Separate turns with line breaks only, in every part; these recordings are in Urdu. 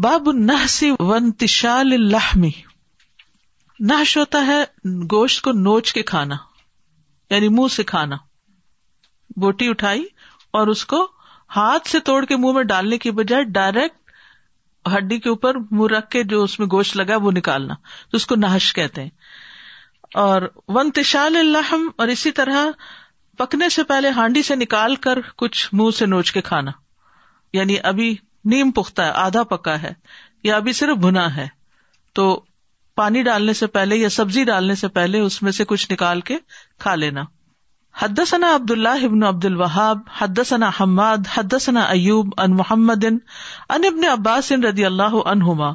باب ہوتا ہے گوشت کو نوچ کے کھانا یعنی منہ سے کھانا بوٹی اٹھائی اور اس کو ہاتھ سے توڑ کے منہ میں ڈالنے کی بجائے ڈائریکٹ ہڈی کے اوپر منہ رکھ کے جو اس میں گوشت لگا وہ نکالنا تو اس کو نہش کہتے ہیں اور ونتشال اللحم اور اسی طرح پکنے سے پہلے ہانڈی سے نکال کر کچھ منہ سے نوچ کے کھانا یعنی ابھی نیم پختہ ہے آدھا پکا ہے یا ابھی صرف بھنا ہے تو پانی ڈالنے سے پہلے یا سبزی ڈالنے سے پہلے اس میں سے کچھ نکال کے کھا لینا حد ثنا اللہ ابن عبد الوہاب حد حماد حد ثنا ایوب ان محمد ان ابن عباس رضی اللہ عنہما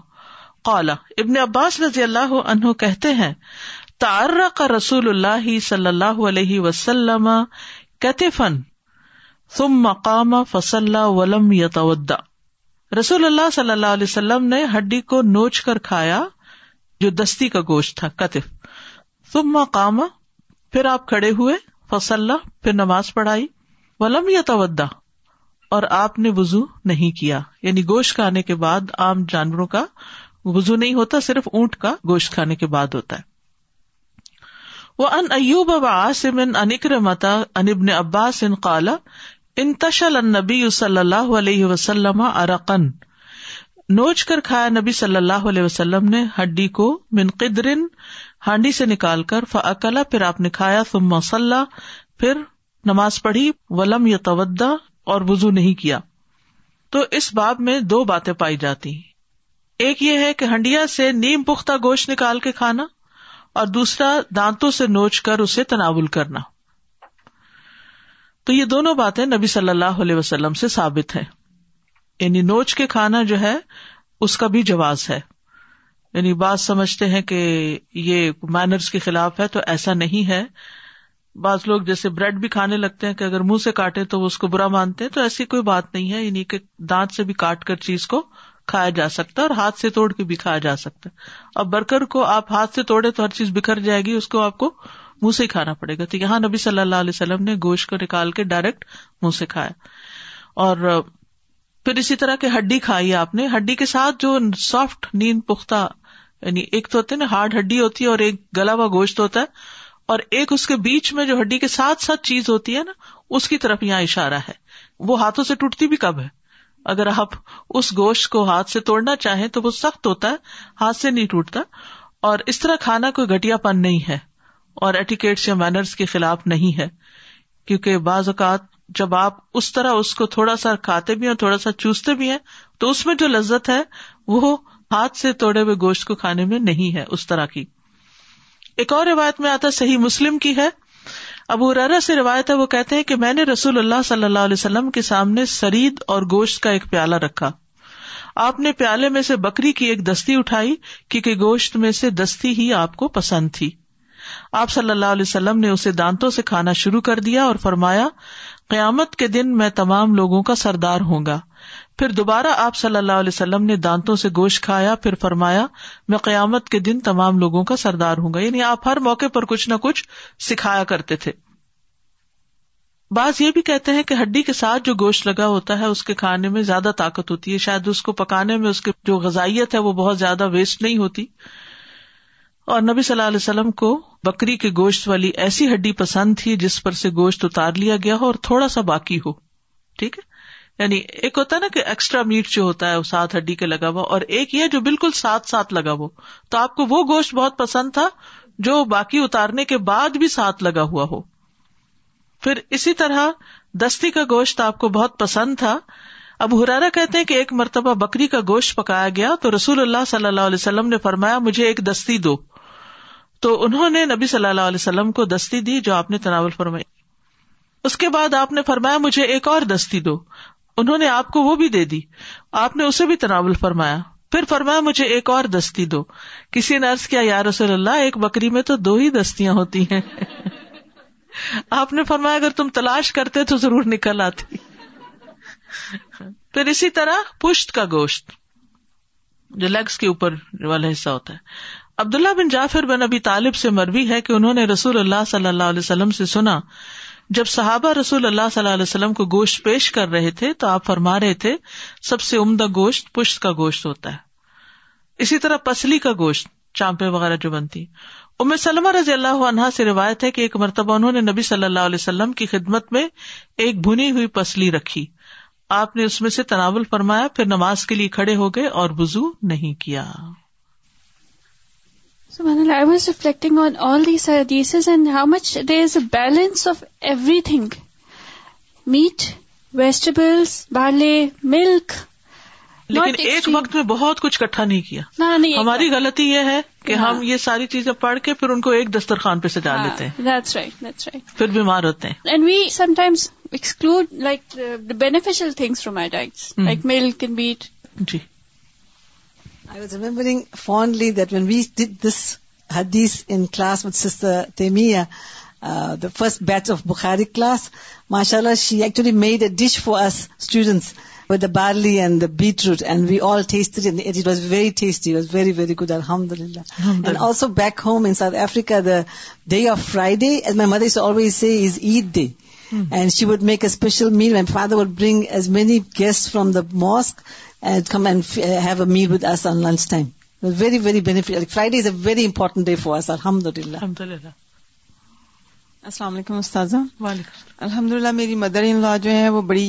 قالا ابن عباس رضی اللہ عنہ کہتے ہیں تعرق کا رسول اللہ صلی اللہ علیہ وسلم کہتے فن سم مقام فصل ولم رسول اللہ صلی اللہ علیہ وسلم نے ہڈی کو نوچ کر کھایا جو دستی کا گوشت تھا قام پھر آپ کھڑے ہوئے فصل پھر نماز پڑھائی ولم یا تودا اور آپ نے وزو نہیں کیا یعنی گوشت کھانے کے بعد عام جانوروں کا وزو نہیں ہوتا صرف اونٹ کا گوشت کھانے کے بعد ہوتا ہے وہ ان اب ببا ان انکر متا عباس ان قالا انتشل النبی صلی اللہ علیہ وسلم ارقن نوچ کر کھایا نبی صلی اللہ علیہ وسلم نے ہڈی کو من قدر ہانڈی سے نکال کر فلا پھر آپ نے کھایا مسلح پھر نماز پڑھی ولم یا تو اور وزو نہیں کیا تو اس باب میں دو باتیں پائی جاتی ایک یہ ہے کہ ہنڈیا سے نیم پختہ گوشت نکال کے کھانا اور دوسرا دانتوں سے نوچ کر اسے تناول کرنا تو یہ دونوں باتیں نبی صلی اللہ علیہ وسلم سے ثابت ہے یعنی نوچ کے کھانا جو ہے اس کا بھی جواز ہے یعنی سمجھتے ہیں کہ یہ مینرس کے خلاف ہے تو ایسا نہیں ہے بعض لوگ جیسے بریڈ بھی کھانے لگتے ہیں کہ اگر منہ سے کاٹے تو وہ اس کو برا مانتے ہیں تو ایسی کوئی بات نہیں ہے یعنی کہ دانت سے بھی کاٹ کر چیز کو کھایا جا سکتا ہے اور ہاتھ سے توڑ کے بھی کھایا جا سکتا ہے اور برکر کو آپ ہاتھ سے توڑے تو ہر چیز بکھر جائے گی اس کو آپ کو منہ سے کھانا پڑے گا تو یہاں نبی صلی اللہ علیہ وسلم نے گوشت کو نکال کے ڈائریکٹ منہ سے کھایا اور پھر اسی طرح ہڈی کھائی آپ نے ہڈی کے ساتھ جو سافٹ نیند پختہ یعنی ایک تو ہوتے نا ہارڈ ہڈی ہوتی ہے اور ایک گلا ہوا گوشت ہوتا ہے اور ایک اس کے بیچ میں جو ہڈی کے ساتھ ساتھ چیز ہوتی ہے نا اس کی طرف یہاں اشارہ ہے وہ ہاتھوں سے ٹوٹتی بھی کب ہے اگر آپ اس گوشت کو ہاتھ سے توڑنا چاہیں تو وہ سخت ہوتا ہے ہاتھ سے نہیں ٹوٹتا اور اس طرح کھانا کوئی گٹیا پن نہیں ہے اور ایٹیکیٹس یا مینرس کے خلاف نہیں ہے کیونکہ بعض اوقات جب آپ اس طرح اس کو تھوڑا سا کھاتے بھی ہیں تھوڑا سا چوستے بھی ہیں تو اس میں جو لذت ہے وہ ہاتھ سے توڑے ہوئے گوشت کو کھانے میں نہیں ہے اس طرح کی ایک اور روایت میں آتا صحیح مسلم کی ہے ابور سے روایت ہے وہ کہتے ہیں کہ میں نے رسول اللہ صلی اللہ علیہ وسلم کے سامنے سرید اور گوشت کا ایک پیالہ رکھا آپ نے پیالے میں سے بکری کی ایک دستی اٹھائی کیونکہ گوشت میں سے دستی ہی آپ کو پسند تھی آپ صلی اللہ علیہ وسلم نے اسے دانتوں سے کھانا شروع کر دیا اور فرمایا قیامت کے دن میں تمام لوگوں کا سردار ہوں گا پھر دوبارہ آپ صلی اللہ علیہ وسلم نے دانتوں سے گوشت کھایا پھر فرمایا میں قیامت کے دن تمام لوگوں کا سردار ہوں گا یعنی آپ ہر موقع پر کچھ نہ کچھ سکھایا کرتے تھے بعض یہ بھی کہتے ہیں کہ ہڈی کے ساتھ جو گوشت لگا ہوتا ہے اس کے کھانے میں زیادہ طاقت ہوتی ہے شاید اس کو پکانے میں اس کی جو غذائیت ہے وہ بہت زیادہ ویسٹ نہیں ہوتی اور نبی صلی اللہ علیہ وسلم کو بکری کے گوشت والی ایسی ہڈی پسند تھی جس پر سے گوشت اتار لیا گیا ہو اور تھوڑا سا باقی ہو ٹھیک ہے یعنی ایک ہوتا ہے نا کہ ایکسٹرا میٹ جو ہوتا ہے وہ سات ہڈی کے لگا ہوا اور ایک یہ جو بالکل ساتھ ساتھ لگا ہو تو آپ کو وہ گوشت بہت پسند تھا جو باقی اتارنے کے بعد بھی ساتھ لگا ہوا ہو پھر اسی طرح دستی کا گوشت آپ کو بہت پسند تھا اب ہرارا کہتے ہیں کہ ایک مرتبہ بکری کا گوشت پکایا گیا تو رسول اللہ صلی اللہ علیہ وسلم نے فرمایا مجھے ایک دستی دو تو انہوں نے نبی صلی اللہ علیہ وسلم کو دستی دی جو آپ نے تناول فرمائی اس کے بعد آپ نے فرمایا مجھے ایک اور دستی دو انہوں نے آپ آپ کو وہ بھی بھی دے دی نے اسے تناول فرمایا فرمایا پھر مجھے ایک اور دستی دو کسی نے عرض کیا یار ایک بکری میں تو دو ہی دستیاں ہوتی ہیں آپ نے فرمایا اگر تم تلاش کرتے تو ضرور نکل آتی پھر اسی طرح پشت کا گوشت جو لیگس کے اوپر والا حصہ ہوتا ہے عبداللہ بن جافر بن ابی طالب سے مروی ہے کہ انہوں نے رسول اللہ صلی اللہ علیہ وسلم سے سنا جب صحابہ رسول اللہ صلی اللہ علیہ وسلم کو گوشت پیش کر رہے تھے تو آپ فرما رہے تھے سب سے عمدہ گوشت پشت کا گوشت ہوتا ہے اسی طرح پسلی کا گوشت چانپے وغیرہ جو بنتی ام سلم رضی اللہ عنہ سے روایت ہے کہ ایک مرتبہ انہوں نے نبی صلی اللہ علیہ وسلم کی خدمت میں ایک بنی ہوئی پسلی رکھی آپ نے اس میں سے تناول فرمایا پھر نماز کے لیے کھڑے ہو گئے اور وزو نہیں کیا
balance of everything meat vegetables barley milk
لیکن ایک وقت میں بہت کچھ اکٹھا نہیں کیا ہماری غلطی یہ ہے کہ ہم یہ ساری چیزیں پڑھ کے پھر ان کو ایک دسترخوان پہ سجا لیتے ہیں پھر بیمار ہوتے ہیں
and we sometimes exclude like beneficial things from my diet like milk and beet
G
I was remembering fondly we did this ہدیس in class with sister تیمیا the first batch of Bukhari class ماشاء اللہ she actually made a dish for us students with the barley and the beetroot and we all old was very tasty was very very good الحمد للہ and also back home in South Africa the day of fry my mother is always see as Eid day and she would make a special meal and father would bring as many guest from the mosque and and come have a meal with us on lunch time very very bash Friday is a very important day for sir الحمد للہ الحمد
للہ
السلام علیکم وعلیکم الحمد للہ میری مدر ان لا جو ہے وہ بڑی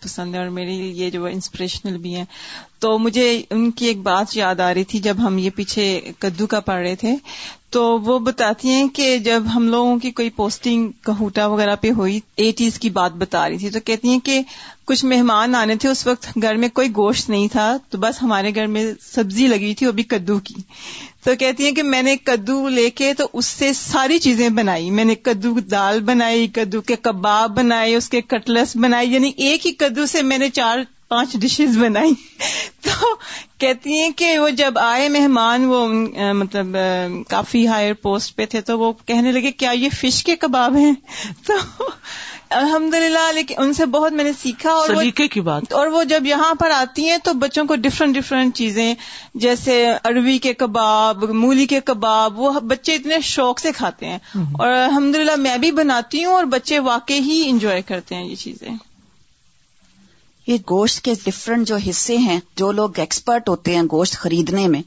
پسند ہے اور میرے لیے جو انسپریشنل بھی ہیں تو مجھے ان کی ایک بات یاد آ رہی تھی جب ہم یہ پیچھے کدو کا پڑھ رہے تھے تو وہ بتاتی ہیں کہ جب ہم لوگوں کی کوئی پوسٹنگ کہوٹا وغیرہ پہ ہوئی ایٹیز کی بات بتا رہی تھی تو کہتی ہیں کہ کچھ مہمان آنے تھے اس وقت گھر میں کوئی گوشت نہیں تھا تو بس ہمارے گھر میں سبزی لگی تھی وہ بھی کدو کی تو کہتی ہیں کہ میں نے کدو لے کے تو اس سے ساری چیزیں بنائی میں نے کدو دال بنائی کدو کے کباب بنائے اس کے کٹلس بنائے یعنی ایک ہی کدو سے میں نے چار پانچ ڈشز بنائی تو کہتی ہیں کہ وہ جب آئے مہمان وہ مطلب کافی ہائر پوسٹ پہ تھے تو وہ کہنے لگے کیا یہ فش کے کباب ہیں تو الحمد للہ لیکن ان سے بہت میں نے سیکھا اور وہ جب یہاں پر آتی ہیں تو بچوں کو ڈفرینٹ ڈفرینٹ چیزیں جیسے اربی کے کباب مولی کے کباب وہ بچے اتنے شوق سے کھاتے ہیں اور الحمد للہ میں بھی بناتی ہوں اور بچے واقعی ہی انجوائے کرتے ہیں یہ چیزیں
یہ گوشت کے ڈفرینٹ جو حصے ہیں جو لوگ ایکسپرٹ ہوتے ہیں گوشت خریدنے میں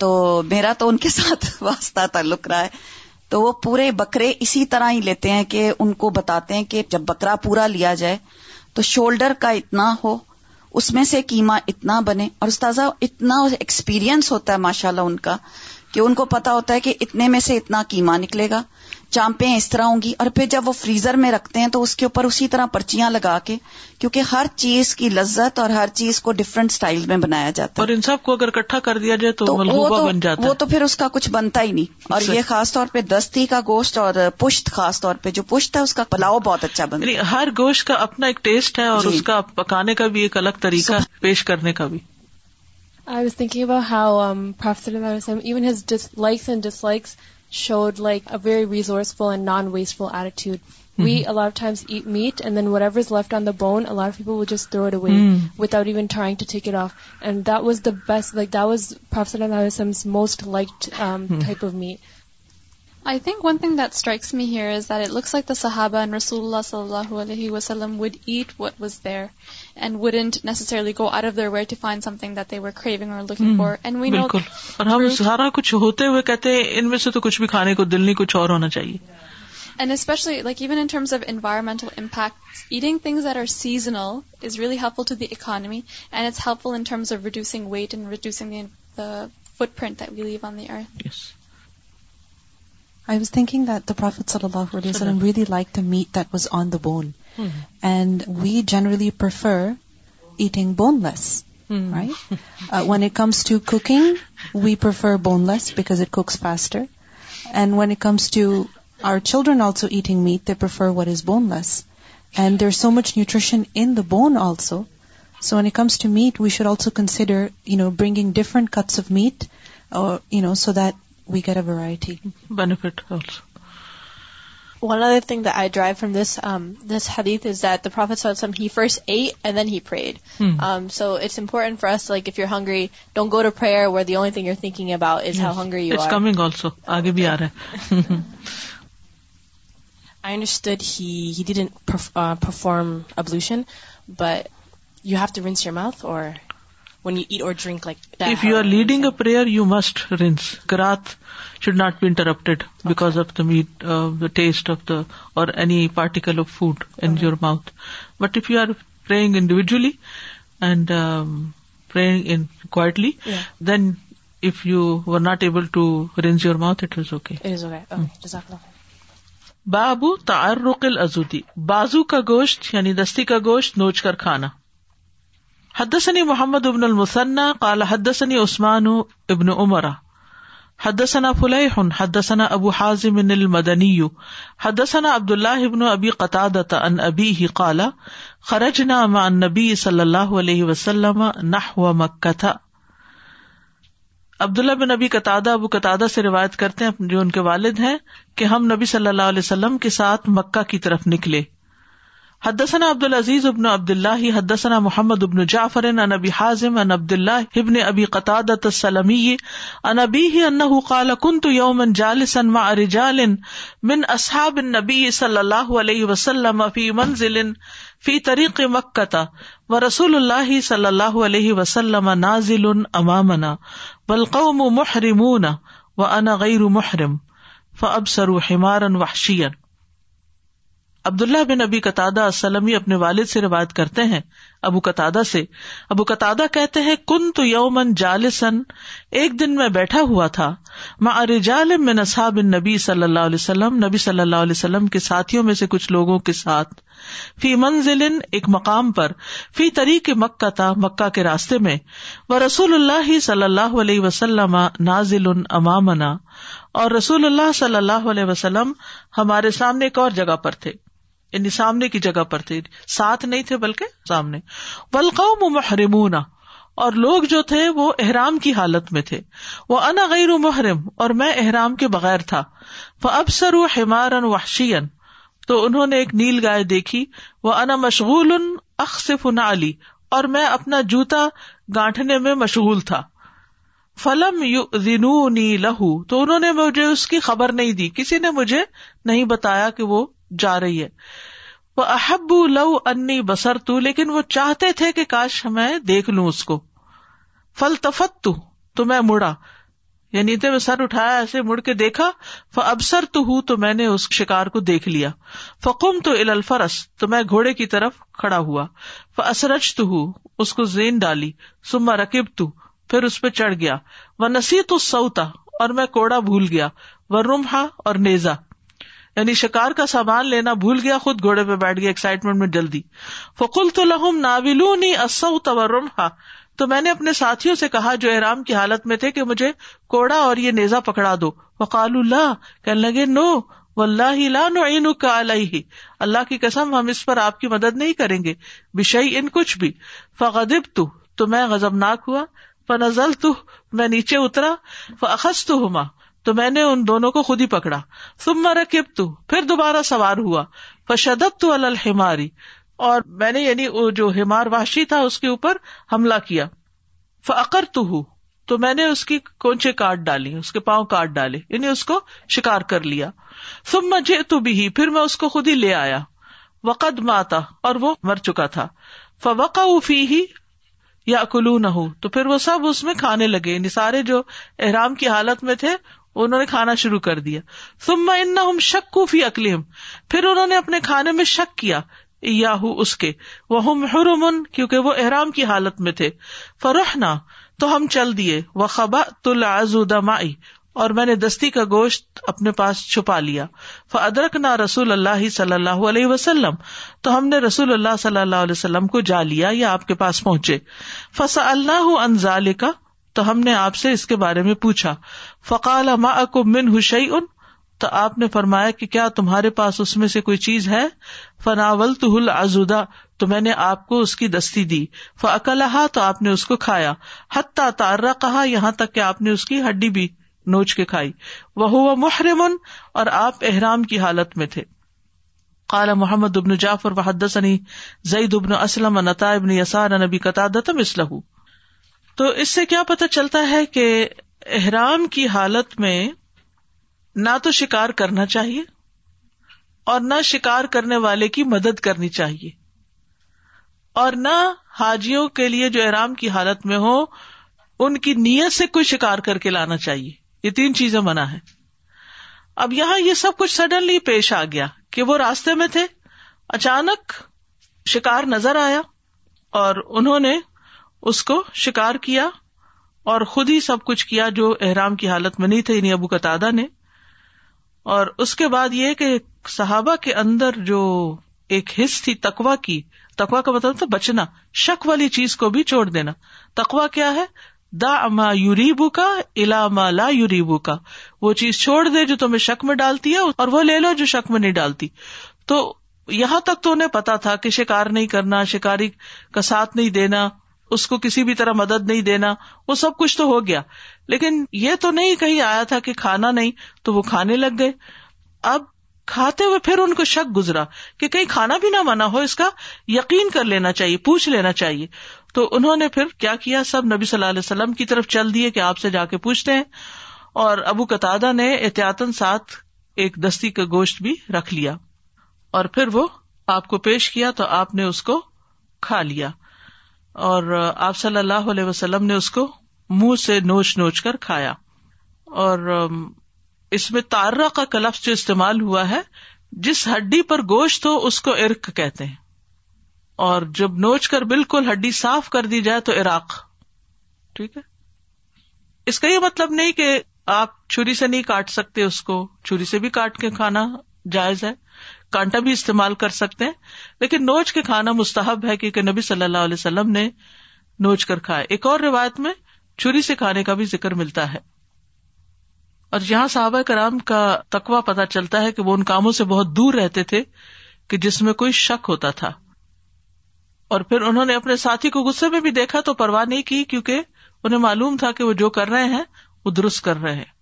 تو میرا تو ان کے ساتھ واسطہ تعلق رہا ہے تو وہ پورے بکرے اسی طرح ہی لیتے ہیں کہ ان کو بتاتے ہیں کہ جب بکرا پورا لیا جائے تو شولڈر کا اتنا ہو اس میں سے کیما اتنا بنے اور استاذہ اتنا ایکسپیرینس ہوتا ہے ماشاء اللہ ان کا کہ ان کو پتا ہوتا ہے کہ اتنے میں سے اتنا کیما نکلے گا چانپیں اس طرح ہوں گی اور پھر جب وہ فریزر میں رکھتے ہیں تو اس کے اوپر اسی طرح پرچیاں لگا کے کیونکہ ہر چیز کی لذت اور ہر چیز کو ڈفرنٹ اسٹائل میں بنایا جاتا
ہے اور ان سب کو اگر اکٹھا کر دیا جائے تو تو وہ تو بن جاتا
وہ تو پھر اس کا کچھ بنتا ہی نہیں اور یہ خاص طور پہ دستی کا گوشت اور پشت خاص طور پہ جو پشت ہے اس کا پلاؤ بہت اچھا بنتا ہے
یعنی ہر گوشت کا اپنا ایک ٹیسٹ ہے اور جی۔ اس کا پکانے کا بھی ایک الگ طریقہ پیش کرنے کا بھی
I was how even
dislikes likes and should like ways و non waste for eat we الف time was the best like رسول صلی اللہ وسلم what was there and wouldn't necessarily go out of there where to find something that they were craving or looking for and we know
اور ہم سارا کچھ ہوتے ہوئے کہتے ہیں ان میں سے تو کچھ بھی کھانے کو دل نہیں کچھ اور ہونا چاہیے
and especially like even in terms of environmental impact eating things are are seasonal is really helpful to the economy and it's helpful in terms of reducing waste and reducing footprint that we leave on the
earth
I was thinking that the prophet صلی اللہ علیہ وسلم really like the meat that was on the bone Mm-hmm. And we generally prefer eating boneless, hmm. right? Uh, when it comes to cooking, we prefer boneless because it cooks faster. And when it comes to our children also eating meat, they prefer what is boneless. And there's so much nutrition in the bone also. So when it comes to meat, we should also consider, bringing different cuts of meat, or so that we get a variety.
Benefit also.
One of the thing the I drive from distress first aid then head
so it's important first like you hungering about hungries I instant perform ablution but you have to wiser off oh should not be interrupted because of the meat of the any particle of food and your mouth but if you are individually and in quietly then if you were not able to
rinse your mouth it okay
بابو تعرق الازودی بازو کا گوشت یعنی دستی کا گوشت نوچ کر کھانا حدثني محمد ابن المثنى قال حدثني عثمان ابن عمر حدثنا حدثنا ابو حازم المدنی حدثنا عبداللہ ابن ابيه قطع کالا خرج النبي صلی اللہ علیہ وسلم بن نبی اللہ ابو قطع سے روایت کرتے ہیں جو ان کے والد ہیں کہ ہم نبی صلی اللہ علیہ وسلم کے ساتھ مکہ کی طرف نکلے حدثنا عبد العزیز ابن عبد اللہ حدثنا محمد ابن جعفر ان ابی حازم ان ان عبد اللہ ابن ابی قطعۃ فی منظل فی طریق مکتہ و رسول اللہ صلی اللہ علیہ وسلم نازل امامن بل قوم و محرم و ان غیر محرم فابصروا حمارا حمارن عبداللہ بن ابی قطع اسلم اپنے والد سے روایت کرتے ہیں ابو قطع سے ابو قطع کہتے ہیں کن تو یومن جال سن ایک دن میں بیٹھا ہوا تھا ما ارجال بن نبی صلی اللہ علیہ وسلم نبی صلی اللہ علیہ وسلم کے ساتھیوں میں سے کچھ لوگوں کے ساتھ فی منزل ایک مقام پر فی طریق مکہ تھا مکہ کے راستے میں وہ رسول اللہ صلی اللہ علیہ وسلم نازل امامنا اور رسول اللہ صلی اللہ علیہ وسلم ہمارے سامنے ایک اور جگہ پر تھے یعنی سامنے کی جگہ پر تھے ساتھ نہیں تھے بلکہ سامنے محرم اور لوگ جو تھے وہ احرام کی حالت میں تھے وہ غیر محرم اور میں احرام کے بغیر تھا وہ ابسر وحشین تو انہوں نے ایک نیل گائے دیکھی وہ انا مشغول ان اخصف علی اور میں اپنا جوتا گانٹنے میں مشغول تھا فلم لہو تو انہوں نے مجھے اس کی خبر نہیں دی کسی نے مجھے نہیں بتایا کہ وہ جا رہی ہے وہ احب لو انی بسر تو لیکن وہ چاہتے تھے کہ کاش میں دیکھ لوں اس کو تو, تو میں میں مڑا یعنی سر اٹھایا ایسے مڑ کے دیکھا ابسر تو ہوں تو میں نے اس شکار کو دیکھ لیا فکم تو الفرس تو میں گھوڑے کی طرف کھڑا ہوا اثرج تو ہوں اس کو زین ڈالی سما رکیب تو پھر اس پہ چڑھ گیا وہ نسی تو سوتا اور میں کوڑا بھول گیا وہ رمحا اور نیزا یعنی شکار کا سامان لینا بھول گیا خود گھوڑے پہ بیٹھ گیا ایکسائٹمنٹ میں جلدی فکل تو لہم ناول میں نے اپنے ساتھیوں سے کہا جو احرام کی حالت میں تھے کہ مجھے کوڑا اور یہ نیزا پکڑا دو وقال اللہ کہنے لگے نو و اللہ کا اللہ کی قسم ہم اس پر آپ کی مدد نہیں کریں گے بشئی ان کچھ بھی تو تو غزم ناک ہوا میں نیچے اترا فخص تو ہما تو میں نے ان دونوں کو خود ہی پکڑا ثم رکب تو پھر دوبارہ سوار ہوا فشدت تو الحماری اور میں نے یعنی جو ہمار واشی تھا اس کے اوپر حملہ کیا فکر تو ہوں تو میں نے اس کی کونچے کاٹ ڈالی اس کے پاؤں کاٹ ڈالے یعنی اس کو شکار کر لیا ثم مجھے تو بھی پھر میں اس کو خود ہی لے آیا وقد ماتا اور وہ مر چکا تھا فوقا فی ہی یا کلو نہ ہو تو پھر وہ سب اس میں کھانے لگے یعنی سارے جو احرام کی حالت میں تھے انہوں نے کھانا شروع کر دیا اکلیم پھر انہوں نے اپنے کھانے میں شک کیا یاہو اس کے وہ کیونکہ احرام کی حالت میں تھے فرحنا تو ہم چل دیے وہ خبا تو لاز اور میں نے دستی کا گوشت اپنے پاس چھپا لیا ادرک نہ رسول اللہ صلی اللہ علیہ وسلم تو ہم نے رسول اللہ صلی اللہ علیہ وسلم کو جا لیا یا آپ کے پاس پہنچے فسا اللہ انزال کا تو ہم نے آپ سے اس کے بارے میں پوچھا فقال ماق اب من حش ان تو آپ نے فرمایا کہ کیا تمہارے پاس اس میں سے کوئی چیز ہے فناول تو میں نے آپ کو اس کی دستی دی فقلاح تو آپ نے اس کو کھایا تارہ کہا یہاں تک کہ آپ نے اس کی ہڈی بھی نوچ کے کھائی وہ محرم ان اور آپ احرام کی حالت میں تھے قال محمد ابن اسلم نتا ابن یسار نبی قطع مثلہ تو اس سے کیا پتا چلتا ہے کہ احرام کی حالت میں نہ تو شکار کرنا چاہیے اور نہ شکار کرنے والے کی مدد کرنی چاہیے اور نہ حاجیوں کے لیے جو احرام کی حالت میں ہو ان کی نیت سے کوئی شکار کر کے لانا چاہیے یہ تین چیزیں منع ہے اب یہاں یہ سب کچھ سڈنلی پیش آ گیا کہ وہ راستے میں تھے اچانک شکار نظر آیا اور انہوں نے اس کو شکار کیا اور خود ہی سب کچھ کیا جو احرام کی حالت میں نہیں تھے یعنی ابو قطع نے اور اس کے بعد یہ کہ صحابہ کے اندر جو ایک حص تھی تقوا کی تقوا کا مطلب تھا بچنا شک والی چیز کو بھی چھوڑ دینا تقوا کیا ہے دا اما یوریب کا الا ما لا یوریبو کا وہ چیز چھوڑ دے جو تمہیں شک میں ڈالتی ہے اور وہ لے لو جو شک میں نہیں ڈالتی تو یہاں تک تو انہیں پتا تھا کہ شکار نہیں کرنا شکاری کا ساتھ نہیں دینا اس کو کسی بھی طرح مدد نہیں دینا وہ سب کچھ تو ہو گیا لیکن یہ تو نہیں کہیں آیا تھا کہ کھانا نہیں تو وہ کھانے لگ گئے اب کھاتے ہوئے پھر ان کو شک گزرا کہ کہیں کھانا بھی نہ منا ہو اس کا یقین کر لینا چاہیے پوچھ لینا چاہیے تو انہوں نے پھر کیا کیا سب نبی صلی اللہ علیہ وسلم کی طرف چل دیے کہ آپ سے جا کے پوچھتے ہیں اور ابو قطع نے احتیاطن ساتھ ایک دستی کا گوشت بھی رکھ لیا اور پھر وہ آپ کو پیش کیا تو آپ نے اس کو کھا لیا اور آپ صلی اللہ علیہ وسلم نے اس کو منہ سے نوچ نوچ کر کھایا اور اس میں تارہ کا کلفس جو استعمال ہوا ہے جس ہڈی پر گوشت ہو اس کو ارق کہتے ہیں اور جب نوچ کر بالکل ہڈی صاف کر دی جائے تو عراق ٹھیک ہے اس کا یہ مطلب نہیں کہ آپ چھری سے نہیں کاٹ سکتے اس کو چھری سے بھی کاٹ کے کھانا جائز ہے کانٹا بھی استعمال کر سکتے ہیں لیکن نوچ کے کھانا مستحب ہے کیونکہ نبی صلی اللہ علیہ وسلم نے نوچ کر کھائے ایک اور روایت میں چھری سے کھانے کا بھی ذکر ملتا ہے اور یہاں صحابہ کرام کا تقوا پتا چلتا ہے کہ وہ ان کاموں سے بہت دور رہتے تھے کہ جس میں کوئی شک ہوتا تھا اور پھر انہوں نے اپنے ساتھی کو غصے میں بھی دیکھا تو پرواہ نہیں کی کیونکہ انہیں معلوم تھا کہ وہ جو کر رہے ہیں وہ درست کر رہے ہیں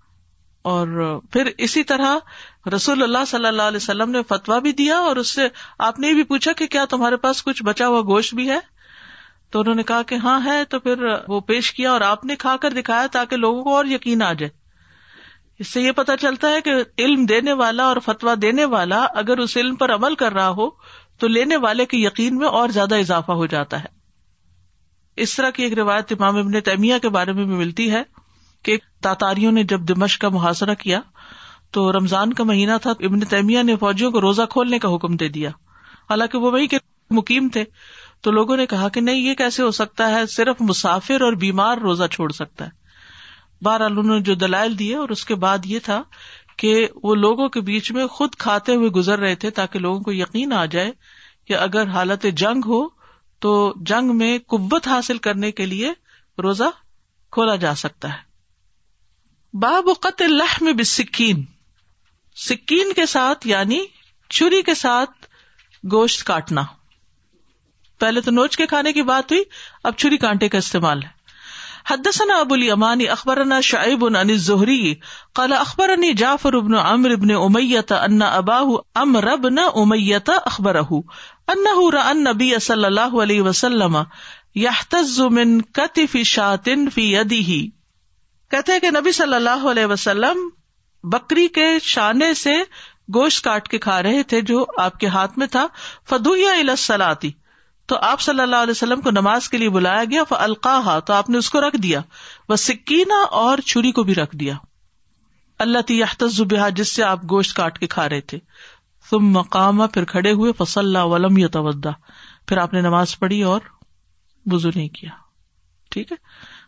اور پھر اسی طرح رسول اللہ صلی اللہ علیہ وسلم نے فتوا بھی دیا اور اس سے آپ نے یہ بھی پوچھا کہ کیا تمہارے پاس کچھ بچا ہوا گوشت بھی ہے تو انہوں نے کہا کہ ہاں ہے تو پھر وہ پیش کیا اور آپ نے کھا کر دکھایا تاکہ لوگوں کو اور یقین آ جائے اس سے یہ پتا چلتا ہے کہ علم دینے والا اور فتوا دینے والا اگر اس علم پر عمل کر رہا ہو تو لینے والے کے یقین میں اور زیادہ اضافہ ہو جاتا ہے اس طرح کی ایک روایت امام ابن تیمیہ کے بارے میں بھی ملتی ہے کہ تاتاریوں نے جب دمش کا محاصرہ کیا تو رمضان کا مہینہ تھا ابن تیمیہ نے فوجیوں کو روزہ کھولنے کا حکم دے دیا حالانکہ وہ وہی کے مقیم تھے تو لوگوں نے کہا کہ نہیں یہ کیسے ہو سکتا ہے صرف مسافر اور بیمار روزہ چھوڑ سکتا ہے نے جو دلائل دیے اور اس کے بعد یہ تھا کہ وہ لوگوں کے بیچ میں خود کھاتے ہوئے گزر رہے تھے تاکہ لوگوں کو یقین آ جائے کہ اگر حالت جنگ ہو تو جنگ میں قوت حاصل کرنے کے لیے روزہ کھولا جا سکتا ہے باب قط اللہ میں سکین سکین کے ساتھ یعنی چھری کے ساتھ گوشت کاٹنا پہلے تو نوچ کے کھانے کی بات ہوئی اب چھری کانٹے کا استعمال ہے حدسنا ابولی امانی اخبر شاعب انہری قلعہ اخبر امربن امیہ اباہ امرب نہ امت اخبر صلی اللہ علیہ وسلم یا کہتے کہ نبی صلی اللہ علیہ وسلم بکری کے شانے سے گوشت کاٹ کے کھا رہے تھے جو آپ کے ہاتھ میں تھا فدویا فدویہ تو آپ صلی اللہ علیہ وسلم کو نماز کے لیے بلایا گیا القاحا تو آپ نے اس کو رکھ دیا وہ سکینا اور چھری کو بھی رکھ دیا اللہ تحت جس سے آپ گوشت کاٹ کے کھا رہے تھے تم مقام پھر کھڑے ہوئے فصل آپ نے نماز پڑھی اور بزو نہیں کیا ٹھیک ہے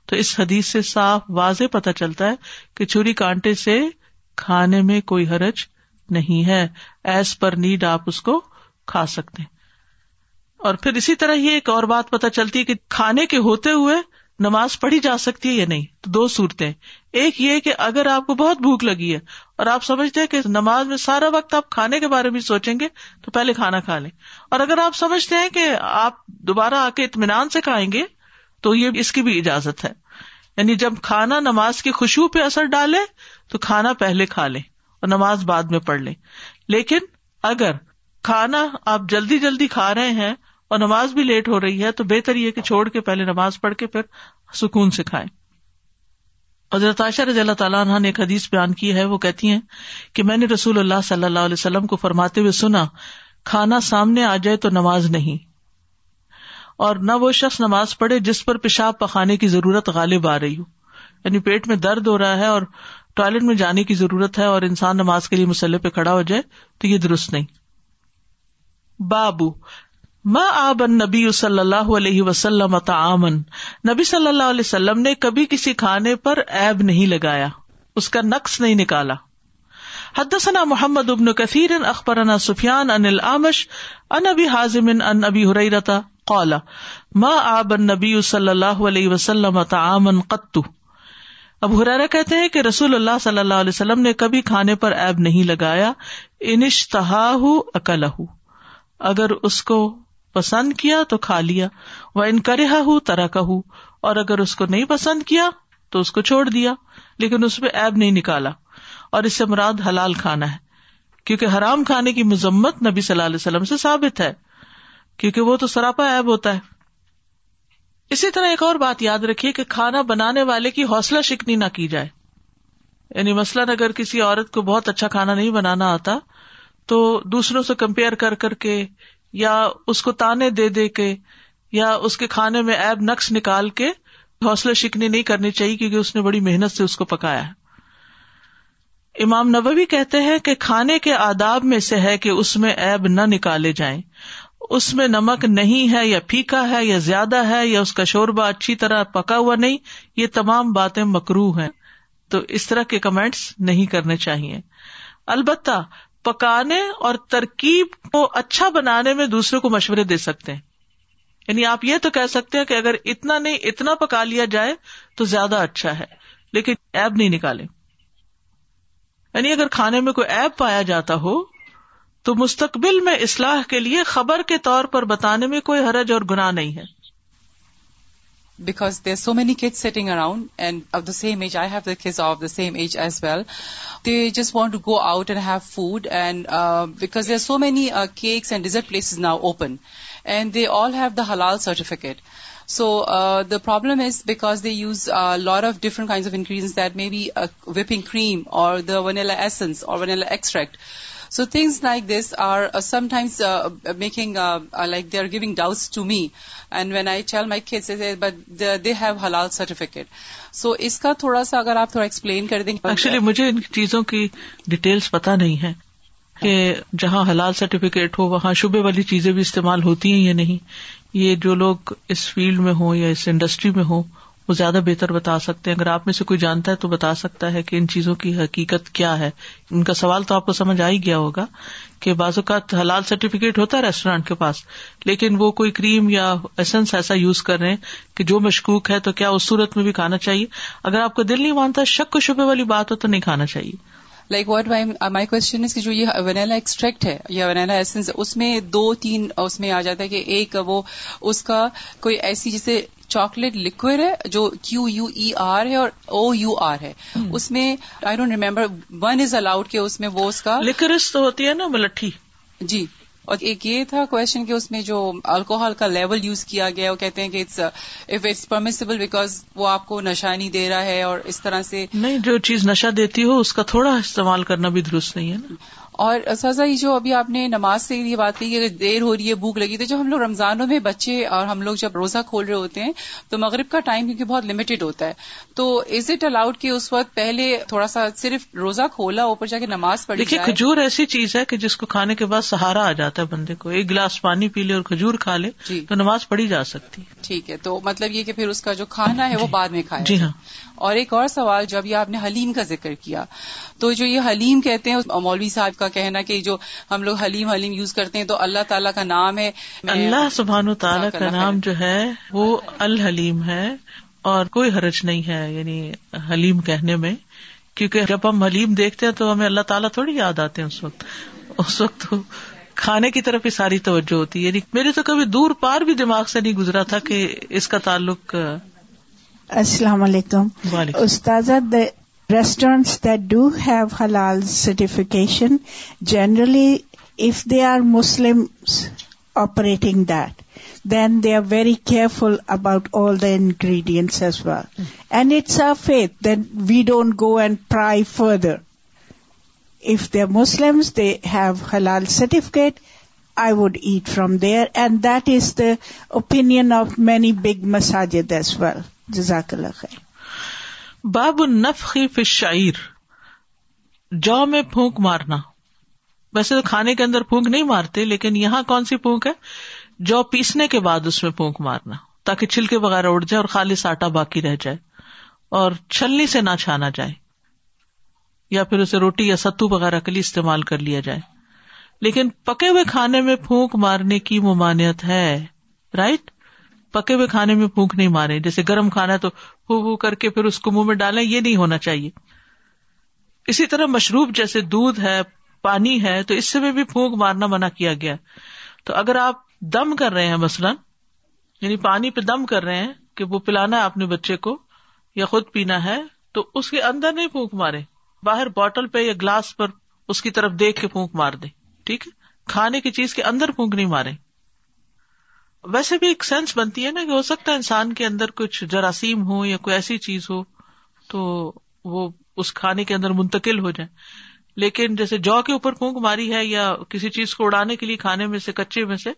تو اس حدیث سے صاف واضح پتہ چلتا ہے کہ چھری کانٹے سے کھانے میں کوئی حرج نہیں ہے ایز پر نیڈ آپ اس کو کھا سکتے ہیں اور پھر اسی طرح یہ ایک اور بات پتہ چلتی ہے کہ کھانے کے ہوتے ہوئے نماز پڑھی جا سکتی ہے یا نہیں تو دو صورتیں ایک یہ کہ اگر آپ کو بہت بھوک لگی ہے اور آپ سمجھتے ہیں کہ نماز میں سارا وقت آپ کھانے کے بارے میں سوچیں گے تو پہلے کھانا کھا لیں اور اگر آپ سمجھتے ہیں کہ آپ دوبارہ آ کے اطمینان سے کھائیں گے تو یہ اس کی بھی اجازت ہے یعنی جب کھانا نماز کی خوشبو پہ اثر ڈالے تو کھانا پہلے کھا لیں اور نماز بعد میں پڑھ لیں لیکن اگر کھانا آپ جلدی جلدی کھا رہے ہیں اور نماز بھی لیٹ ہو رہی ہے تو بہتر یہ کہ چھوڑ کے پہلے نماز پڑھ کے پھر سکون سے کھائیں حضرت عائشہ رضی اللہ تعالیٰ عنہ نے ایک حدیث بیان کی ہے وہ کہتی ہیں کہ میں نے رسول اللہ صلی اللہ علیہ وسلم کو فرماتے ہوئے سنا کھانا سامنے آ جائے تو نماز نہیں اور نہ وہ شخص نماز پڑھے جس پر پیشاب پخانے کی ضرورت غالب آ رہی ہو یعنی پیٹ میں درد ہو رہا ہے اور ٹوائلٹ میں جانے کی ضرورت ہے اور انسان نماز کے لیے مسلح پہ کھڑا ہو جائے تو یہ درست نہیں بابو ماں آبن نبی صلی اللہ علیہ وسلم نبی صلی اللہ علیہ وسلم نے کبھی کسی کھانے پر ایب نہیں لگایا اس کا نقص نہیں نکالا حدثنا محمد ابن کثیر اخبرنا سفیان ان الامش ان ابی حازم ان ابی حریرتا قال ما آب النبی صلی اللہ علیہ وسلم طعاما قطو اب ہرارا کہتے ہیں کہ رسول اللہ صلی اللہ علیہ وسلم نے کبھی کھانے پر ایب نہیں لگایا انشتہا اکل اگر اس کو پسند کیا تو کھا لیا وہ ان انکرا ہوں ترا کہ اور اگر اس کو نہیں پسند کیا تو اس کو چھوڑ دیا لیکن اس پہ ایب نہیں نکالا اور اس سے مراد حلال کھانا ہے کیونکہ حرام کھانے کی مذمت نبی صلی اللہ علیہ وسلم سے ثابت ہے کیونکہ وہ تو سراپا ایب ہوتا ہے اسی طرح ایک اور بات یاد رکھیے کہ کھانا بنانے والے کی حوصلہ شکنی نہ کی جائے یعنی مثلاً اگر کسی عورت کو بہت اچھا کھانا نہیں بنانا آتا تو دوسروں سے کمپیئر کر کر کے یا اس کو تانے دے دے کے یا اس کے کھانے میں ایب نقص نکال کے حوصلہ شکنی نہیں کرنی چاہیے کیونکہ اس نے بڑی محنت سے اس کو پکایا ہے امام نبوی کہتے ہیں کہ کہ کھانے کے آداب میں میں سے ہے اس ایب نہ نکالے جائیں اس میں نمک نہیں ہے یا پھیکا ہے یا زیادہ ہے یا اس کا شوربا اچھی طرح پکا ہوا نہیں یہ تمام باتیں مکرو ہیں تو اس طرح کے کمینٹس نہیں کرنے چاہیے البتہ پکانے اور ترکیب کو اچھا بنانے میں دوسروں کو مشورے دے سکتے ہیں یعنی آپ یہ تو کہہ سکتے ہیں کہ اگر اتنا نہیں اتنا پکا لیا جائے تو زیادہ اچھا ہے لیکن ایب نہیں نکالے یعنی اگر کھانے میں کوئی ایب پایا جاتا ہو تو مستقبل میں اسلح کے لیے خبر کے طور پر بتانے میں کوئی حرج اور گنا نہیں ہے
because there's so many kids sitting around and of the same age. I have the kids of the same age as well. They just want to go out and have food, and uh, because there's so many uh, cakes and dessert places now open, and they all have the halal certificate. So uh, the problem is because they use a lot of different kinds of ingredients that may be whipping cream or the vanilla essence or vanilla extract. So things like this are sometimes making like they are giving doubts to they have halal certificate so اس کا تھوڑا سا اگر آپ تھوڑا ایکسپلین کر دیں
ایکچولی مجھے ان چیزوں کی ڈیٹیلس پتا نہیں ہے کہ جہاں حلال سرٹیفکیٹ ہو وہاں شبے والی چیزیں بھی استعمال ہوتی ہیں یا نہیں یہ جو لوگ اس فیلڈ میں ہوں یا اس انڈسٹری میں ہوں وہ زیادہ بہتر بتا سکتے ہیں اگر آپ میں سے کوئی جانتا ہے تو بتا سکتا ہے کہ ان چیزوں کی حقیقت کیا ہے ان کا سوال تو آپ کو سمجھ آ ہی گیا ہوگا کہ بعض اوقات حلال سرٹیفکیٹ ہوتا ہے ریسٹورینٹ کے پاس لیکن وہ کوئی کریم یا ایسنس ایسا یوز کر رہے ہیں کہ جو مشکوک ہے تو کیا اس صورت میں بھی کھانا چاہیے اگر آپ کو دل نہیں مانتا شک و شبے والی بات ہو تو نہیں کھانا چاہیے
لائک واٹ مائی کہ جو یہ ونیلا ایکسٹریکٹ ہے یا ونیلا ایسنس اس میں دو تین اس میں آ جاتا ہے کہ ایک وہ اس کا کوئی ایسی جسے چاکلیٹ لکوڈ ہے جو کیو یو ای آر ہے اور او یو آر ہے اس میں I don't remember one is allowed اس میں وہ اس کا
لکرس تو ہوتی ہے نا ملٹھی
جی اور ایک یہ تھا کوشچن کہ اس میں جو الکوہل کا لیول یوز کیا گیا وہ کہتے ہیں کہ it's if it's permissible because وہ آپ کو نشا نہیں دے رہا ہے اور اس طرح سے
نہیں جو چیز نشا دیتی ہو اس کا تھوڑا استعمال کرنا بھی درست نہیں ہے نا
اور اساتذہ یہ جو ابھی آپ نے نماز سے یہ بات کی کہ دیر ہو رہی ہے بھوک لگی تھی جب ہم لوگ رمضانوں میں بچے اور ہم لوگ جب روزہ کھول رہے ہوتے ہیں تو مغرب کا ٹائم کیونکہ بہت لمیٹڈ ہوتا ہے تو از اٹ الاؤڈ کہ اس وقت پہلے تھوڑا سا صرف روزہ کھولا اوپر جا کے نماز
دیکھیے کھجور ایسی چیز ہے کہ جس کو کھانے کے بعد سہارا آ جاتا ہے بندے کو ایک گلاس پانی پی لے اور کھجور کھا لے جی تو نماز پڑھی جا سکتی
ٹھیک ہے تو مطلب یہ کہ پھر اس کا جو کھانا ہے وہ جی۔ بعد میں کھائے
جی ہاں
اور ایک اور سوال جب یہ آپ نے حلیم کا ذکر کیا تو جو یہ حلیم کہتے ہیں مولوی صاحب کا کہنا کہ جو ہم لوگ حلیم حلیم یوز کرتے ہیں تو اللہ تعالیٰ کا نام ہے
اللہ سبحان و تعالیٰ کا نام جو ہے وہ الحلیم ہے اور کوئی حرج نہیں ہے یعنی حلیم کہنے میں کیونکہ جب ہم حلیم دیکھتے ہیں تو ہمیں اللہ تعالیٰ تھوڑی یاد آتے ہیں اس وقت اس وقت تو کھانے کی طرف ہی ساری توجہ ہوتی ہے یعنی میرے تو کبھی دور پار بھی دماغ سے نہیں گزرا تھا کہ اس کا تعلق
السلام علیکم استاذ restaurant that do have halal generally if they are Muslim operating that then they are very careful about all the ingredient it's a faith then we don't go and try further if they are Muslim they have halal certificate I would eat from there and that is the opinion of many big مساجد ایز ویل جزاک اللہ خیر
باب نفی فائر جو میں پھونک مارنا ویسے تو کھانے کے اندر پھونک نہیں مارتے لیکن یہاں کون سی پھونک ہے جو پیسنے کے بعد اس میں پونک مارنا تاکہ چھلکے وغیرہ اڑ جائے اور خالص آٹا باقی رہ جائے اور چھلنی سے نہ چھانا جائے یا پھر اسے روٹی یا ستو وغیرہ کے لیے استعمال کر لیا جائے لیکن پکے ہوئے کھانے میں پھونک مارنے کی ممانعت ہے رائٹ پکے ہوئے کھانے میں پھونک نہیں مارے جیسے گرم کھانا ہے تو پھو پھو کر کے پھر اس کو منہ میں ڈالیں یہ نہیں ہونا چاہیے اسی طرح مشروب جیسے دودھ ہے پانی ہے تو اس سے بھی پھونک مارنا منع کیا گیا تو اگر آپ دم کر رہے ہیں مثلاً یعنی پانی پہ دم کر رہے ہیں کہ وہ پلانا ہے اپنے بچے کو یا خود پینا ہے تو اس کے اندر نہیں پھونک مارے باہر بوٹل پہ یا گلاس پر اس کی طرف دیکھ کے پھونک مار دے ٹھیک ہے کھانے کی چیز کے اندر پھونک نہیں مارے ویسے بھی ایک سینس بنتی ہے نا کہ ہو سکتا ہے انسان کے اندر کچھ جراثیم ہو یا کوئی ایسی چیز ہو تو وہ اس کھانے کے اندر منتقل ہو جائے لیکن جیسے جو کے اوپر پونک ماری ہے یا کسی چیز کو اڑانے کے لیے کھانے میں سے کچے میں سے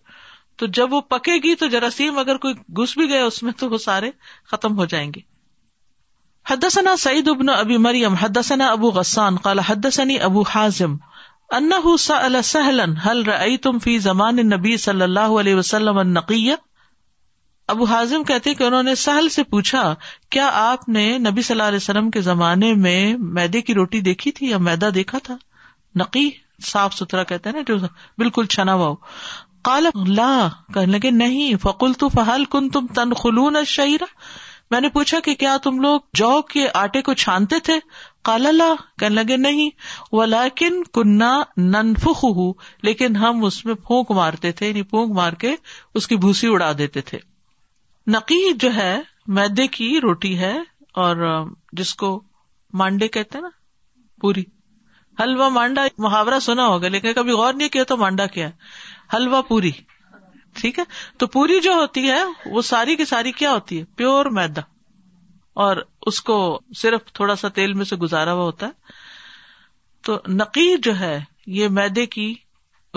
تو جب وہ پکے گی تو جراثیم اگر کوئی گھس بھی گئے اس میں تو وہ سارے ختم ہو جائیں گے حدثنا سعید ابن ابی مریم حدثنا ابو غسان قال حدثني ابو حازم انه سأل سهلا هل رأيتم في زمان النبي صلی اللہ علیہ وسلم النقیہ ابو حازم کہتے کہ انہوں نے سہل سے پوچھا کیا آپ نے نبی صلی اللہ علیہ وسلم کے زمانے میں میدے کی روٹی دیکھی تھی یا میدا دیکھا تھا نقی صاف ستھرا کہتے ہیں نا جو بالکل چھنا ہوا کالا لگے نہیں فکول تو فہل کن تم تنخلون شہرا میں نے پوچھا کہ کیا تم لوگ جو کے آٹے کو چھانتے تھے کالا لا کہنے لگے نہیں و لائکن کنہ ننفک لیکن ہم اس میں پھونک مارتے تھے یعنی پونک مار کے اس کی بھوسی اڑا دیتے تھے نقی جو ہے میدے کی روٹی ہے اور جس کو مانڈے کہتے نا پوری حلوا مانڈا محاورہ سنا ہوگا لیکن کبھی غور نہیں کیا تو مانڈا کیا ہے حلوا پوری ٹھیک ہے تو پوری جو ہوتی ہے وہ ساری کی ساری کیا ہوتی ہے پیور میدا اور اس کو صرف تھوڑا سا تیل میں سے گزارا ہوا ہوتا ہے تو نقیر جو ہے یہ میدے کی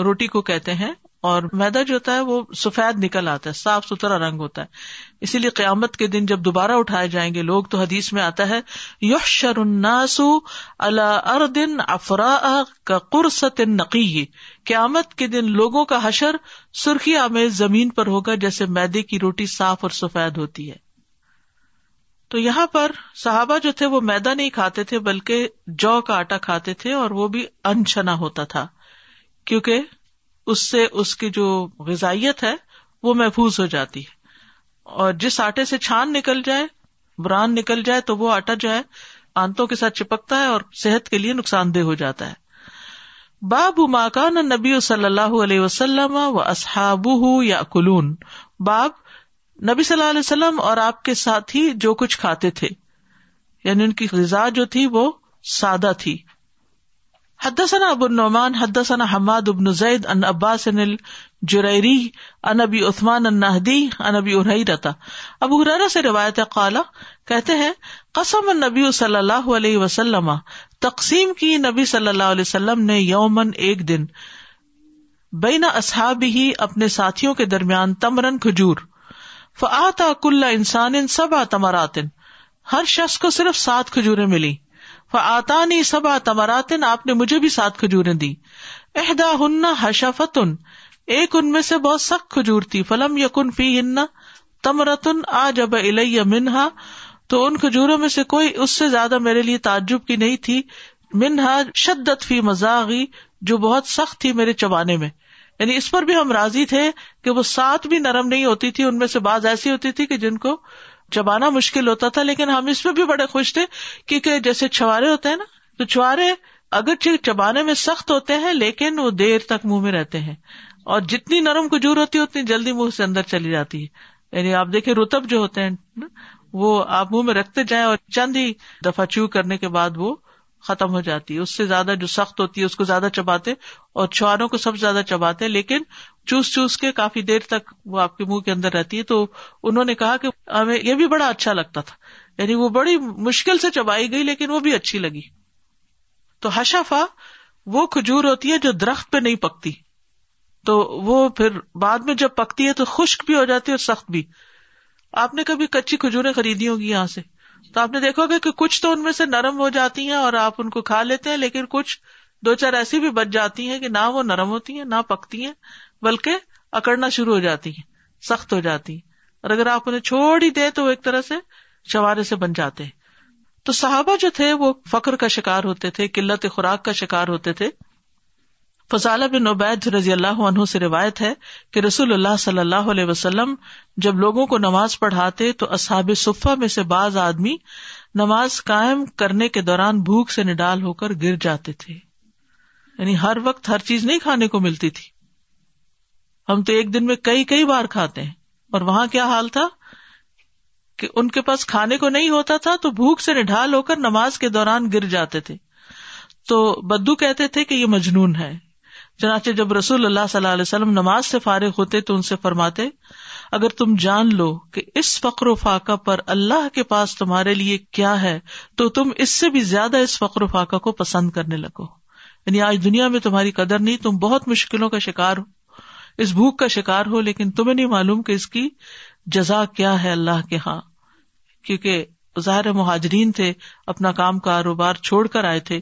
روٹی کو کہتے ہیں اور میدا جو ہوتا ہے وہ سفید نکل آتا ہے صاف ستھرا رنگ ہوتا ہے اسی لیے قیامت کے دن جب دوبارہ اٹھائے جائیں گے لوگ تو حدیث میں آتا ہے کا شرناسو نقی قیامت کے دن لوگوں کا حشر سرخی آمیز زمین پر ہوگا جیسے میدے کی روٹی صاف اور سفید ہوتی ہے تو یہاں پر صحابہ جو تھے وہ میدا نہیں کھاتے تھے بلکہ جو کا آٹا کھاتے تھے اور وہ بھی انچنا ہوتا تھا کیونکہ اس سے اس کی جو غذائیت ہے وہ محفوظ ہو جاتی ہے اور جس آٹے سے چھان نکل جائے بران نکل جائے تو وہ آٹا جو ہے آنتوں کے ساتھ چپکتا ہے اور صحت کے لیے نقصان دہ ہو جاتا ہے باب ماکان نبی صلی اللہ علیہ وسلم و اصحاب یا کلون باب نبی صلی اللہ علیہ وسلم اور آپ کے ساتھی جو کچھ کھاتے تھے یعنی ان کی غذا جو تھی وہ سادہ تھی حدثنا حماد بن حد ان حماد ابن الجریری ان انبی عثمان ابی انبی ابو اب سے روایت کہتے ہیں قسم نبی صلی اللہ علیہ وسلم تقسیم کی نبی صلی اللہ علیہ وسلم نے یومن ایک دن بینا ہی اپنے ساتھیوں کے درمیان تمرن کھجور فعط کل انسان انسان سب آ تمراتن ہر شخص کو صرف سات کھجورے ملی تمراتن آپ نے مجھے بھی سات دی ساتھیں ہن فتن ایک ان میں سے بہت سخت کھجور تھی فلم فی ہن تمرتن آ جب منہا تو ان کھجوروں میں سے کوئی اس سے زیادہ میرے لیے تعجب کی نہیں تھی منہا شدت فی مزاغی جو بہت سخت تھی میرے چبانے میں یعنی اس پر بھی ہم راضی تھے کہ وہ ساتھ بھی نرم نہیں ہوتی تھی ان میں سے بعض ایسی ہوتی تھی کہ جن کو چبانا مشکل ہوتا تھا لیکن ہم اس میں بھی بڑے خوش تھے کیونکہ جیسے چھوارے ہوتے ہیں نا تو چھوارے اگر چبانے میں سخت ہوتے ہیں لیکن وہ دیر تک منہ میں رہتے ہیں اور جتنی نرم کجور ہوتی ہے اتنی جلدی منہ سے اندر چلی جاتی ہے یعنی آپ دیکھیں رتب جو ہوتے ہیں وہ آپ منہ میں رکھتے جائیں اور چند ہی دفعہ چو کرنے کے بعد وہ ختم ہو جاتی ہے اس سے زیادہ جو سخت ہوتی ہے اس کو زیادہ چباتے اور چھواروں کو سب زیادہ چباتے لیکن چوس چوس کے کے کافی دیر تک وہ آپ منہ کے اندر رہتی ہے تو انہوں نے کہا کہ ہمیں یہ بھی بڑا اچھا لگتا تھا یعنی وہ بڑی مشکل سے چبائی گئی لیکن وہ بھی اچھی لگی تو ہشفا وہ کھجور ہوتی ہے جو درخت پہ نہیں پکتی تو وہ پھر بعد میں جب پکتی ہے تو خشک بھی ہو جاتی ہے اور سخت بھی آپ نے کبھی کچی کھجورے خریدی ہوگی یہاں سے تو آپ نے دیکھا گا کہ کچھ تو ان میں سے نرم ہو جاتی ہیں اور آپ ان کو کھا لیتے ہیں لیکن کچھ دو چار ایسی بھی بچ جاتی ہیں کہ نہ وہ نرم ہوتی ہیں نہ پکتی ہیں بلکہ اکڑنا شروع ہو جاتی ہیں سخت ہو جاتی ہیں اور اگر آپ انہیں چھوڑ ہی دیں تو وہ ایک طرح سے شوارے سے بن جاتے ہیں تو صحابہ جو تھے وہ فخر کا شکار ہوتے تھے قلت خوراک کا شکار ہوتے تھے فضالہ بن عبید رضی اللہ عنہ سے روایت ہے کہ رسول اللہ صلی اللہ علیہ وسلم جب لوگوں کو نماز پڑھاتے تو اصحاب میں سے بعض آدمی نماز قائم کرنے کے دوران بھوک سے نڈال ہو کر گر جاتے تھے یعنی ہر وقت ہر چیز نہیں کھانے کو ملتی تھی ہم تو ایک دن میں کئی کئی بار کھاتے ہیں اور وہاں کیا حال تھا کہ ان کے پاس کھانے کو نہیں ہوتا تھا تو بھوک سے نڈال ہو کر نماز کے دوران گر جاتے تھے تو بدو کہتے تھے کہ یہ مجنون ہے چنانچہ جب رسول اللہ صلی اللہ علیہ وسلم نماز سے فارغ ہوتے تو ان سے فرماتے اگر تم جان لو کہ اس فخر و فاقہ پر اللہ کے پاس تمہارے لیے کیا ہے تو تم اس سے بھی زیادہ اس فخر و فاقہ کو پسند کرنے لگو یعنی آج دنیا میں تمہاری قدر نہیں تم بہت مشکلوں کا شکار ہو اس بھوک کا شکار ہو لیکن تمہیں نہیں معلوم کہ اس کی جزا کیا ہے اللہ کے ہاں کیونکہ ظاہر مہاجرین تھے اپنا کام کاروبار چھوڑ کر آئے تھے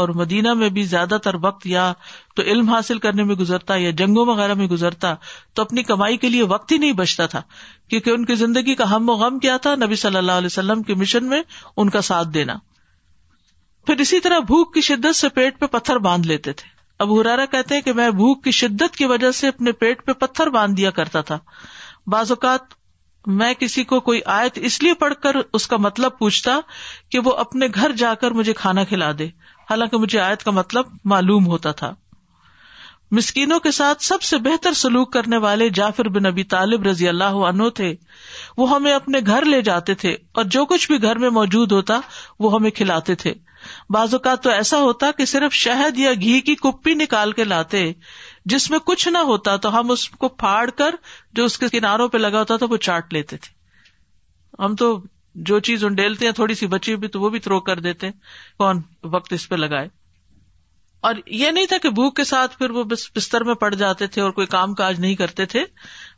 اور مدینہ میں بھی زیادہ تر وقت یا تو علم حاصل کرنے میں گزرتا یا جنگوں وغیرہ میں گزرتا تو اپنی کمائی کے لیے وقت ہی نہیں بچتا تھا کیونکہ ان کی زندگی کا ہم و غم کیا تھا نبی صلی اللہ علیہ وسلم کے مشن میں ان کا ساتھ دینا پھر اسی طرح بھوک کی شدت سے پیٹ پہ پتھر باندھ لیتے تھے اب ہرارا کہتے ہیں کہ میں بھوک کی شدت کی وجہ سے اپنے پیٹ پہ پتھر باندھ دیا کرتا تھا بعض اوقات میں کسی کو کوئی آیت اس لیے پڑھ کر اس کا مطلب پوچھتا کہ وہ اپنے گھر جا کر مجھے کھانا کھلا دے حالانکہ مجھے آیت کا مطلب معلوم ہوتا تھا مسکینوں کے ساتھ سب سے بہتر سلوک کرنے والے جافر طالب رضی اللہ عنہ تھے وہ ہمیں اپنے گھر لے جاتے تھے اور جو کچھ بھی گھر میں موجود ہوتا وہ ہمیں کھلاتے تھے بعض اوقات تو ایسا ہوتا کہ صرف شہد یا گھی کی کپی نکال کے لاتے جس میں کچھ نہ ہوتا تو ہم اس کو پھاڑ کر جو اس کے کناروں پہ لگا ہوتا تھا وہ چاٹ لیتے تھے ہم تو جو چیز انڈیلتے ہیں تھوڑی سی بچی بھی تو وہ بھی تھرو کر دیتے ہیں کون وقت اس پہ لگائے اور یہ نہیں تھا کہ بھوک کے ساتھ پھر وہ بستر میں پڑ جاتے تھے اور کوئی کام کاج نہیں کرتے تھے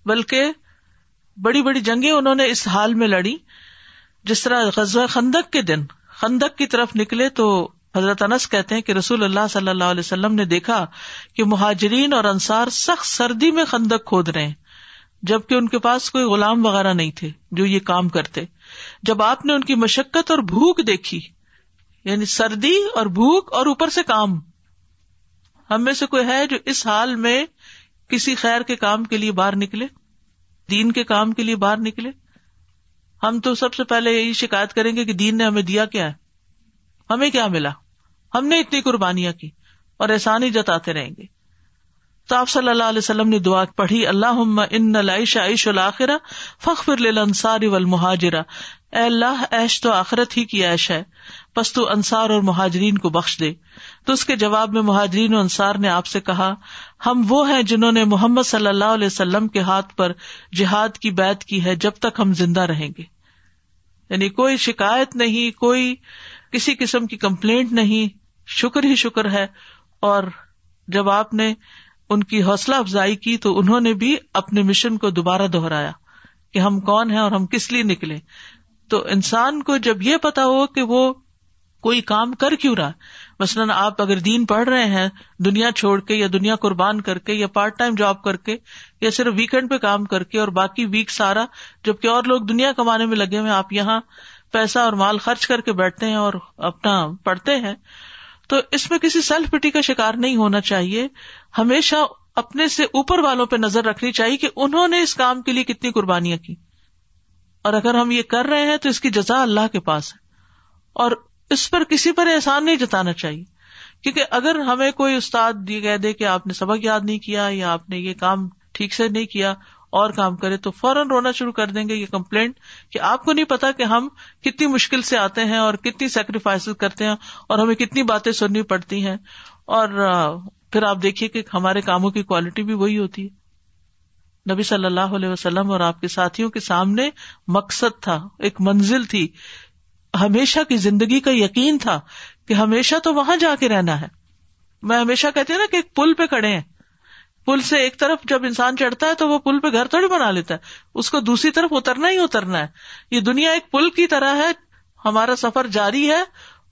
بلکہ بڑی بڑی جنگیں انہوں نے اس حال میں لڑی جس طرح غزوہ خندق کے دن خندق کی طرف نکلے تو حضرت انس کہتے ہیں کہ رسول اللہ صلی اللہ علیہ وسلم نے دیکھا کہ مہاجرین اور انصار سخت سردی میں خندق کھود رہے ہیں جبکہ ان کے پاس کوئی غلام وغیرہ نہیں تھے جو یہ کام کرتے جب آپ نے ان کی مشقت اور بھوک دیکھی یعنی سردی اور بھوک اور اوپر سے کام ہم میں سے کوئی ہے جو اس حال میں کسی خیر کے کام کے لیے باہر نکلے دین کے کام کے لیے باہر نکلے ہم تو سب سے پہلے یہی شکایت کریں گے کہ دین نے ہمیں دیا کیا ہے ہمیں کیا ملا ہم نے اتنی قربانیاں کی اور احسانی جتاتے رہیں گے تو آپ صلی اللہ علیہ وسلم نے دعا پڑھی اللہ اللہ ان عیش عیش الآخرہ اے تو آخرت ہی کی عیش ہے تو انصار اور مہاجرین کو بخش دے تو اس کے جواب میں مہاجرین انصار نے آپ سے کہا ہم وہ ہیں جنہوں نے محمد صلی اللہ علیہ وسلم کے ہاتھ پر جہاد کی بات کی ہے جب تک ہم زندہ رہیں گے یعنی کوئی شکایت نہیں کوئی کسی قسم کی کمپلینٹ نہیں شکر ہی شکر ہے اور جب آپ نے ان کی حوصلہ افزائی کی تو انہوں نے بھی اپنے مشن کو دوبارہ دہرایا کہ ہم کون ہیں اور ہم کس لیے نکلے تو انسان کو جب یہ پتا ہو کہ وہ کوئی کام کر کیوں رہا مثلاً آپ اگر دین پڑھ رہے ہیں دنیا چھوڑ کے یا دنیا قربان کر کے یا پارٹ ٹائم جاب کر کے یا صرف ویکینڈ پہ کام کر کے اور باقی ویک سارا جبکہ اور لوگ دنیا کمانے میں لگے ہوئے آپ یہاں پیسہ اور مال خرچ کر کے بیٹھتے ہیں اور اپنا پڑھتے ہیں تو اس میں کسی سیلف پٹی کا شکار نہیں ہونا چاہیے ہمیشہ اپنے سے اوپر والوں پہ نظر رکھنی چاہیے کہ انہوں نے اس کام کے لیے کتنی قربانیاں کی اور اگر ہم یہ کر رہے ہیں تو اس کی جزا اللہ کے پاس ہے اور اس پر کسی پر احسان نہیں جتانا چاہیے کیونکہ اگر ہمیں کوئی استاد یہ گئے دے کہ آپ نے سبق یاد نہیں کیا یا آپ نے یہ کام ٹھیک سے نہیں کیا اور کام کرے تو فوراً رونا شروع کر دیں گے یہ کمپلینٹ کہ آپ کو نہیں پتا کہ ہم کتنی مشکل سے آتے ہیں اور کتنی سیکریفائس کرتے ہیں اور ہمیں کتنی باتیں سننی پڑتی ہیں اور پھر آپ دیکھیے کہ ہمارے کاموں کی کوالٹی بھی وہی ہوتی ہے نبی صلی اللہ علیہ وسلم اور آپ کے ساتھیوں کے سامنے مقصد تھا ایک منزل تھی ہمیشہ کی زندگی کا یقین تھا کہ ہمیشہ تو وہاں جا کے رہنا ہے میں ہمیشہ کہتی ہوں نا کہ ایک پل پہ کڑے پل سے ایک طرف جب انسان چڑھتا ہے تو وہ پل پہ گھر تھوڑی بنا لیتا ہے اس کو دوسری طرف اترنا ہی اترنا ہے یہ دنیا ایک پل کی طرح ہے ہمارا سفر جاری ہے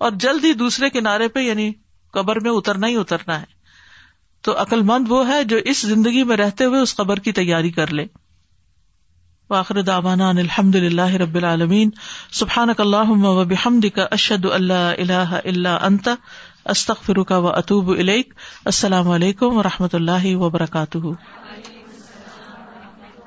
اور جلد ہی دوسرے کنارے پہ یعنی قبر میں اترنا ہی اترنا ہے تو عقل مند وہ ہے جو اس زندگی میں رہتے ہوئے اس قبر کی تیاری کر لے دعوانا الحمد باخردان اللہم و بحمدک اشہد اللہ الہ الا انت استغفرک و اتوب الیک السلام علیکم و رحمۃ اللہ وبرکاتہ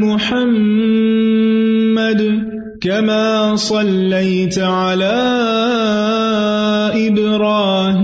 محمد كما صليت على إبراهيم